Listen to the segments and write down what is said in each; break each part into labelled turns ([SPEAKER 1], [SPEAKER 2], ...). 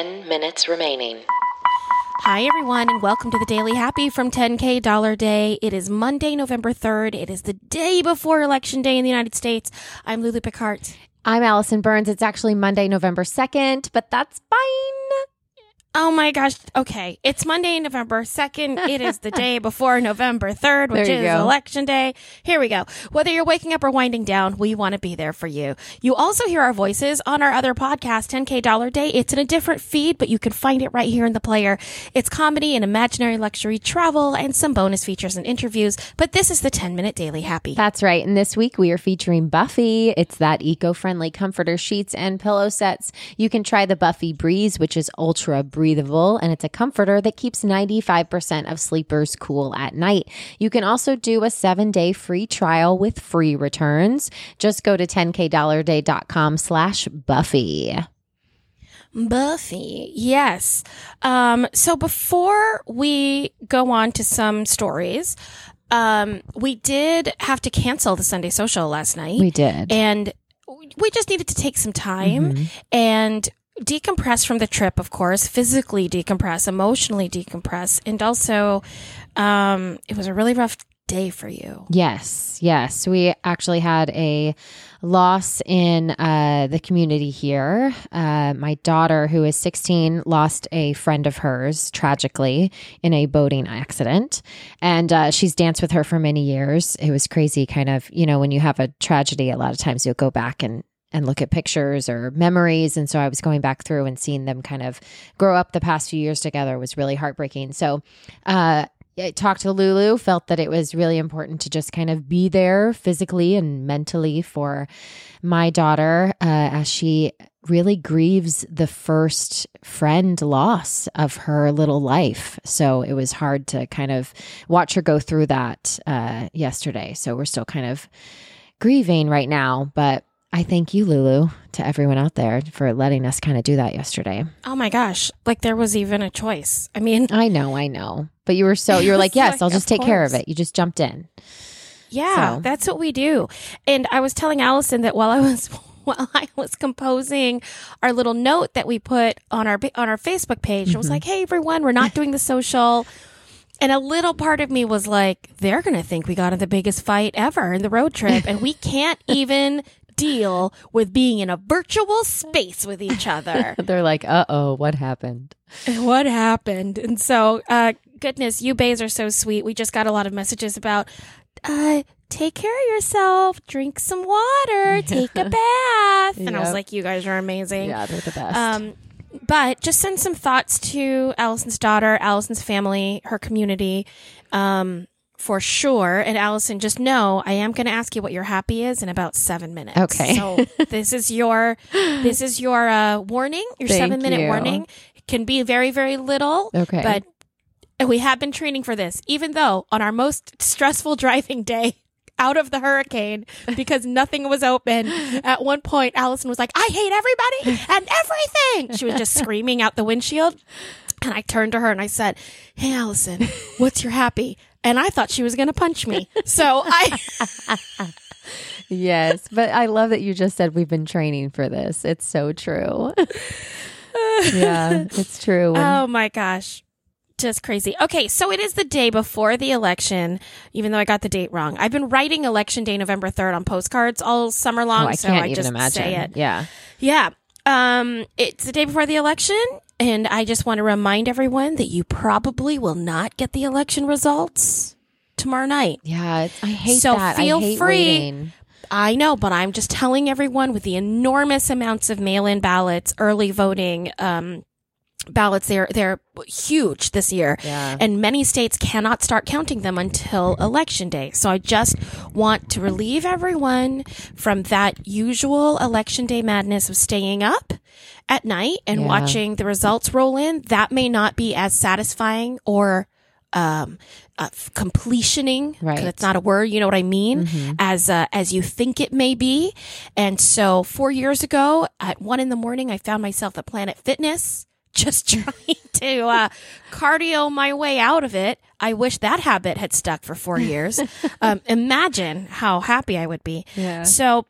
[SPEAKER 1] 10 minutes remaining.
[SPEAKER 2] Hi, everyone, and welcome to the Daily Happy from 10K Dollar Day. It is Monday, November 3rd. It is the day before Election Day in the United States. I'm Lulu Picard.
[SPEAKER 3] I'm Allison Burns. It's actually Monday, November 2nd, but that's fine.
[SPEAKER 2] Oh my gosh. Okay. It's Monday, November 2nd. It is the day before November 3rd, which is
[SPEAKER 3] go.
[SPEAKER 2] election day. Here we go. Whether you're waking up or winding down, we want to be there for you. You also hear our voices on our other podcast, 10K Dollar Day. It's in a different feed, but you can find it right here in the player. It's comedy and imaginary luxury travel and some bonus features and interviews. But this is the 10 minute daily happy.
[SPEAKER 3] That's right. And this week we are featuring Buffy. It's that eco friendly comforter sheets and pillow sets. You can try the Buffy Breeze, which is ultra breathable, and it's a comforter that keeps 95% of sleepers cool at night. You can also do a seven day free trial with free returns. Just go to 10kdollarday.com slash Buffy.
[SPEAKER 2] Buffy. Yes. Um, so before we go on to some stories, um, we did have to cancel the Sunday social last night.
[SPEAKER 3] We did.
[SPEAKER 2] And we just needed to take some time
[SPEAKER 3] Mm-hmm.
[SPEAKER 2] and decompress from the trip, of course, physically decompress, emotionally decompress. And also, um, it was a really rough day for you.
[SPEAKER 3] Yes, yes. We actually had a loss in uh, the community here. Uh, my daughter, who is 16, lost a friend of hers tragically in a boating accident. And uh, she's danced with her for many years. It was crazy, kind of, you know, when you have a tragedy, a lot of times you'll go back and and look at pictures or memories. And so I was going back through and seeing them kind of grow up the past few years together was really heartbreaking. So, uh, I talked to Lulu, felt that it was really important to just kind of be there physically and mentally for my daughter uh, as she really grieves the first friend loss of her little life. So it was hard to kind of watch her go through that uh, yesterday. So we're still kind of grieving right now, but I thank you, Lulu, to everyone out there for letting us kind of do that yesterday.
[SPEAKER 2] Oh my gosh. Like there was even a choice. I mean,
[SPEAKER 3] I know, I know. But you were so, you were like, yes,
[SPEAKER 2] like,
[SPEAKER 3] I'll just take care of it. You just jumped in.
[SPEAKER 2] Yeah,
[SPEAKER 3] So-
[SPEAKER 2] that's what we do. And I was telling Allison that while I was while I was composing our little note that we put on our on our Facebook page, it was mm-hmm. like, "Hey everyone, we're not doing the social." And a little part of me was like, "They're going to think we got in the biggest fight ever in the road trip and we can't even deal with being in a virtual space with each other."
[SPEAKER 3] They're like, uh oh, what happened?
[SPEAKER 2] what happened? And so, uh, goodness, you bays are so sweet. We just got a lot of messages about, uh, take care of yourself, drink some water, take a bath. And I was like, you guys are amazing.
[SPEAKER 3] Yeah, they're the best.
[SPEAKER 2] Um, but just send some thoughts to Allison's daughter, Allison's family, her community, um, for sure. And Allison, just know I am going to ask you what your happy is in about seven minutes.
[SPEAKER 3] Okay.
[SPEAKER 2] So this is your, this is your, uh, warning, your
[SPEAKER 3] Thank
[SPEAKER 2] seven minute
[SPEAKER 3] you.
[SPEAKER 2] warning. It can be very, very little.
[SPEAKER 3] Okay.
[SPEAKER 2] But we have been training for this, even though on our most stressful driving day out of the hurricane because nothing was open. At one point, Allison was like, I hate everybody and everything. She was just screaming out the windshield. And I turned to her and I said, Hey, Allison, what's your happy? And I thought she was going to punch me. So I,
[SPEAKER 3] yes, but I love that you just said we've been training for this. It's so true. yeah, it's true.
[SPEAKER 2] Oh my gosh. Just crazy. Okay, so it is the day before the election, even though I got the date wrong. I've been writing election day November 3rd on postcards all summer long,
[SPEAKER 3] oh, I
[SPEAKER 2] so
[SPEAKER 3] can't
[SPEAKER 2] I
[SPEAKER 3] even
[SPEAKER 2] just
[SPEAKER 3] imagine.
[SPEAKER 2] say it.
[SPEAKER 3] Yeah.
[SPEAKER 2] Yeah. Um, it's the day before the election, and I just want to remind everyone that you probably will not get the election results tomorrow night.
[SPEAKER 3] Yeah, I hate
[SPEAKER 2] So
[SPEAKER 3] that.
[SPEAKER 2] feel
[SPEAKER 3] I hate
[SPEAKER 2] free-
[SPEAKER 3] waiting.
[SPEAKER 2] I know, but I'm just telling everyone with the enormous amounts of mail-in ballots, early voting, um, ballots, they're, they're huge this year.
[SPEAKER 3] Yeah.
[SPEAKER 2] And many states cannot start counting them until election day. So I just want to relieve everyone from that usual election day madness of staying up at night and
[SPEAKER 3] Yeah.
[SPEAKER 2] watching the results roll in. That may not be as satisfying or um, uh, completioning,
[SPEAKER 3] Right. Mm-hmm.
[SPEAKER 2] not a word. You know what I mean? As uh, as you think it may be. And so, four years ago, at one in the morning, I found myself at Planet Fitness, just trying to uh, cardio my way out of it. I wish that habit had stuck for four years. um, imagine how happy I would be.
[SPEAKER 3] Yeah.
[SPEAKER 2] So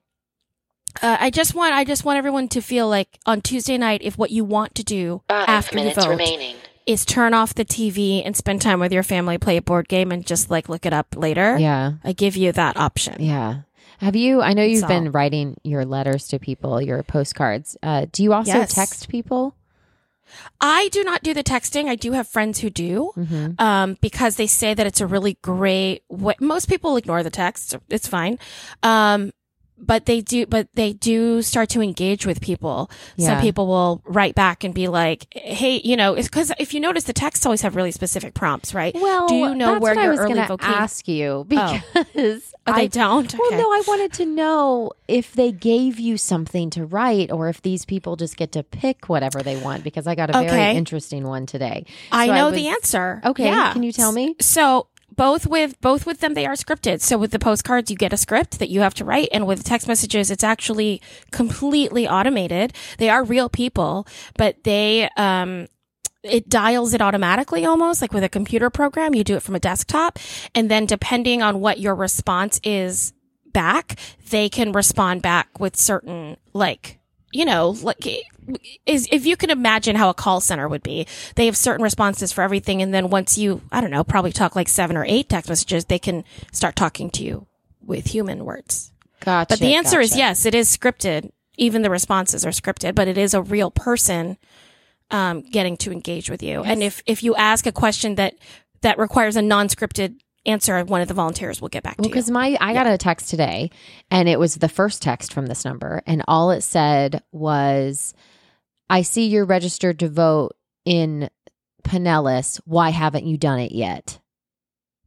[SPEAKER 2] Uh, I just want I just want everyone to feel like on Tuesday night, if what you want to do
[SPEAKER 1] Five
[SPEAKER 2] after you
[SPEAKER 1] minutes
[SPEAKER 2] vote
[SPEAKER 1] remaining.
[SPEAKER 2] is turn off the TV and spend time with your family, play a board game, and just like look it up later.
[SPEAKER 3] Yeah.
[SPEAKER 2] I give you that option.
[SPEAKER 3] Yeah. Have you? I know you've
[SPEAKER 2] all.
[SPEAKER 3] been writing your letters to people, your postcards. Uh, do you also
[SPEAKER 2] Yes.
[SPEAKER 3] text people?
[SPEAKER 2] I do not do the texting. I do have friends who do,
[SPEAKER 3] Mm-hmm.
[SPEAKER 2] um, because they say that it's a really great. Way. Most people ignore the text. It's fine, um, but they do. But they do start to engage with people.
[SPEAKER 3] Yeah.
[SPEAKER 2] Some people will write back and be like, "Hey, you know," it's because if you notice, the texts always have really specific prompts, right?
[SPEAKER 3] Well,
[SPEAKER 2] do you know where
[SPEAKER 3] I
[SPEAKER 2] your early vocation?
[SPEAKER 3] ask you oh. because
[SPEAKER 2] Oh,
[SPEAKER 3] I
[SPEAKER 2] don't.
[SPEAKER 3] Well,
[SPEAKER 2] Okay.
[SPEAKER 3] no, I wanted to know if they gave you something to write or if these people just get to pick whatever they want because I got a very interesting one today.
[SPEAKER 2] I
[SPEAKER 3] So
[SPEAKER 2] know
[SPEAKER 3] was-
[SPEAKER 2] the answer.
[SPEAKER 3] Okay,
[SPEAKER 2] Yeah.
[SPEAKER 3] can you tell me?
[SPEAKER 2] So both with both with them they are scripted. So with the postcards you get a script that you have to write and with text messages it's actually completely automated. They are real people, but they um it dials it automatically almost like with a computer program. You do it from a desktop and then depending on what your response is back, they can respond back with certain like you know, like is if you can imagine how a call center would be, they have certain responses for everything, and then once you, I don't know, probably talk like seven or eight text messages, they can start talking to you with human words.
[SPEAKER 3] Gotcha.
[SPEAKER 2] But the answer is yes, it is scripted. Even the responses are scripted, but it is a real person um, getting to engage with you. And if if you ask a question that that requires a non-scripted answer, one of the volunteers will get back
[SPEAKER 3] Well,
[SPEAKER 2] to you.
[SPEAKER 3] because my I got a text today, and it was the first text from this number, and all it said was, "I see you're registered to vote in Pinellas. Why haven't you done it yet?"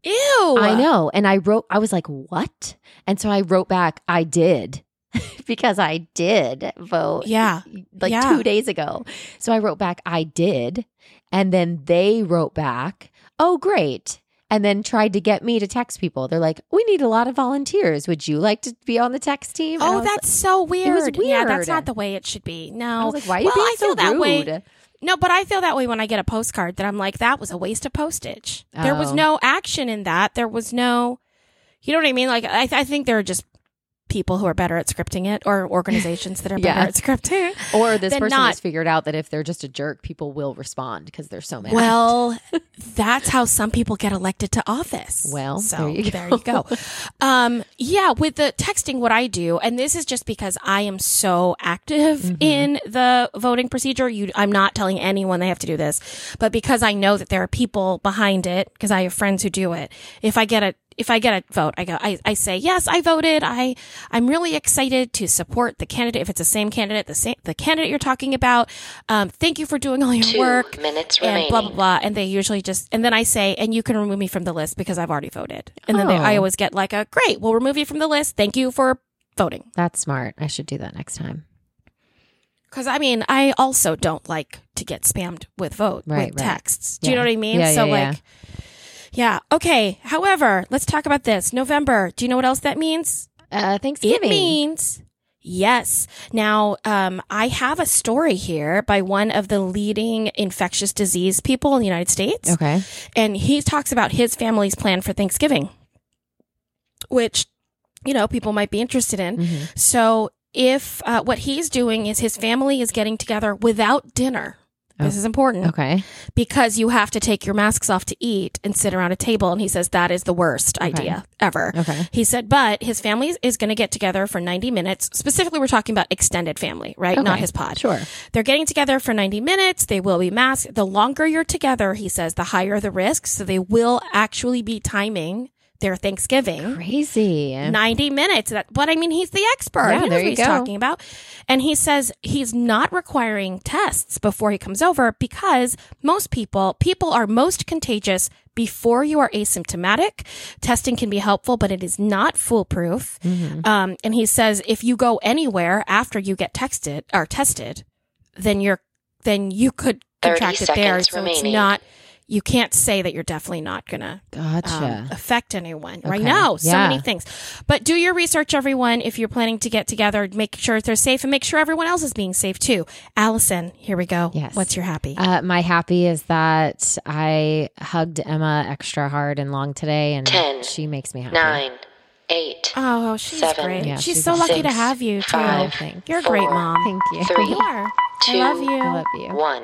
[SPEAKER 2] Ew!
[SPEAKER 3] I know, and I wrote, I was like, "What?" And so I wrote back, "I did." because I did vote
[SPEAKER 2] Yeah.
[SPEAKER 3] like
[SPEAKER 2] Yeah.
[SPEAKER 3] two days ago. So I wrote back, I did. And then they wrote back, oh, great. And then tried to get me to text people. They're like, we need a lot of volunteers. Would you like to be on the text team? And
[SPEAKER 2] Oh, that's so weird. Yeah, that's not the way it should be. No.
[SPEAKER 3] I was like, why are you
[SPEAKER 2] well,
[SPEAKER 3] being
[SPEAKER 2] I
[SPEAKER 3] so
[SPEAKER 2] feel that way.
[SPEAKER 3] rude?
[SPEAKER 2] No, but I feel that way when I get a postcard that I'm like, that was a waste of postage. There was
[SPEAKER 3] Oh.
[SPEAKER 2] no action in that. There was no, you know what I mean? Like, I, I think there are just people who are better at scripting it or organizations that are better at scripting.
[SPEAKER 3] Or this person
[SPEAKER 2] not-
[SPEAKER 3] has figured out that if they're just a jerk, people will respond because they're so mad.
[SPEAKER 2] Well, that's how some people get elected to office.
[SPEAKER 3] Well,
[SPEAKER 2] so
[SPEAKER 3] there you go.
[SPEAKER 2] there you go. Um, yeah, with the texting, what I do, and this is just because I am so active
[SPEAKER 3] Mm-hmm.
[SPEAKER 2] in the voting procedure. You, I'm not telling anyone they have to do this, but because I know that there are people behind it, because I have friends who do it. If I get a if I get a vote, I go, I, I say, yes, I voted. I, I'm really excited to support the candidate. If it's the same candidate, the same, the candidate you're talking about. Um, thank you for doing all your
[SPEAKER 1] Two
[SPEAKER 2] work
[SPEAKER 1] minutes
[SPEAKER 2] and
[SPEAKER 1] remaining.
[SPEAKER 2] blah blah blah and they usually just and then i say and you can remove me from the list because i've already voted and then they, i
[SPEAKER 3] Oh.
[SPEAKER 2] always get like a great we'll remove you from the list thank you for voting
[SPEAKER 3] that's smart. I should do that next time.
[SPEAKER 2] because i mean i also don't like to get spammed with vote
[SPEAKER 3] Right,
[SPEAKER 2] with
[SPEAKER 3] right.
[SPEAKER 2] texts do you know what i mean
[SPEAKER 3] Yeah,
[SPEAKER 2] so
[SPEAKER 3] yeah, yeah.
[SPEAKER 2] like yeah okay however let's talk about this november do you know what else that means
[SPEAKER 3] Uh, Thanksgiving.
[SPEAKER 2] It means yes. Now, um, I have a story here by one of the leading infectious disease people in the United States.
[SPEAKER 3] okay.
[SPEAKER 2] And he talks about his family's plan for Thanksgiving, which, you know, people might be interested in.
[SPEAKER 3] Mhm.
[SPEAKER 2] So if uh, what he's doing is his family is getting together without dinner. This
[SPEAKER 3] Oh.
[SPEAKER 2] is important
[SPEAKER 3] Okay.
[SPEAKER 2] because you have to take your masks off to eat and sit around a table. And he says that is the worst idea ever.
[SPEAKER 3] Okay.
[SPEAKER 2] He said, but his family is- is going to get together for 90 minutes. Specifically, we're talking about extended family, right? Not his pod.
[SPEAKER 3] Sure.
[SPEAKER 2] They're getting together for 90 minutes. They will be masked. The longer you're together, he says, the higher the risk. So they will actually be timing their Thanksgiving.
[SPEAKER 3] Crazy.
[SPEAKER 2] 90 minutes. That, but I mean, he's the expert.
[SPEAKER 3] Yeah,
[SPEAKER 2] he knows
[SPEAKER 3] there
[SPEAKER 2] what
[SPEAKER 3] you
[SPEAKER 2] he's
[SPEAKER 3] go.
[SPEAKER 2] talking about. And he says he's not requiring tests before he comes over because most people, people are most contagious before you are asymptomatic. Testing can be helpful, but it is not foolproof.
[SPEAKER 3] Mm-hmm.
[SPEAKER 2] Um, and he says if you go anywhere after you get texted or tested, then you're, then you could contract it there.
[SPEAKER 1] seconds
[SPEAKER 2] So it's not, you can't say that you're definitely not gonna
[SPEAKER 3] Gotcha.
[SPEAKER 2] um, affect anyone. Right
[SPEAKER 3] Okay.
[SPEAKER 2] now, so
[SPEAKER 3] Yeah.
[SPEAKER 2] many things. But do your research, everyone. If you're planning to get together, make sure they're safe and make sure everyone else is being safe too. Allison, here we go.
[SPEAKER 3] Yes.
[SPEAKER 2] What's your happy?
[SPEAKER 3] Uh, my happy is that I hugged Emma extra hard and long today, and
[SPEAKER 1] Ten,
[SPEAKER 3] she makes me happy.
[SPEAKER 1] Nine, eight,
[SPEAKER 2] Oh, she's
[SPEAKER 1] Seven.
[SPEAKER 2] great.
[SPEAKER 3] Yeah,
[SPEAKER 2] she's,
[SPEAKER 3] she's
[SPEAKER 2] so lucky to have you too.
[SPEAKER 1] five,
[SPEAKER 3] Thank
[SPEAKER 2] You're a great mom.
[SPEAKER 3] Thank you.
[SPEAKER 1] three,
[SPEAKER 2] You are. I
[SPEAKER 1] two,
[SPEAKER 2] love you.
[SPEAKER 3] I love you.
[SPEAKER 1] one.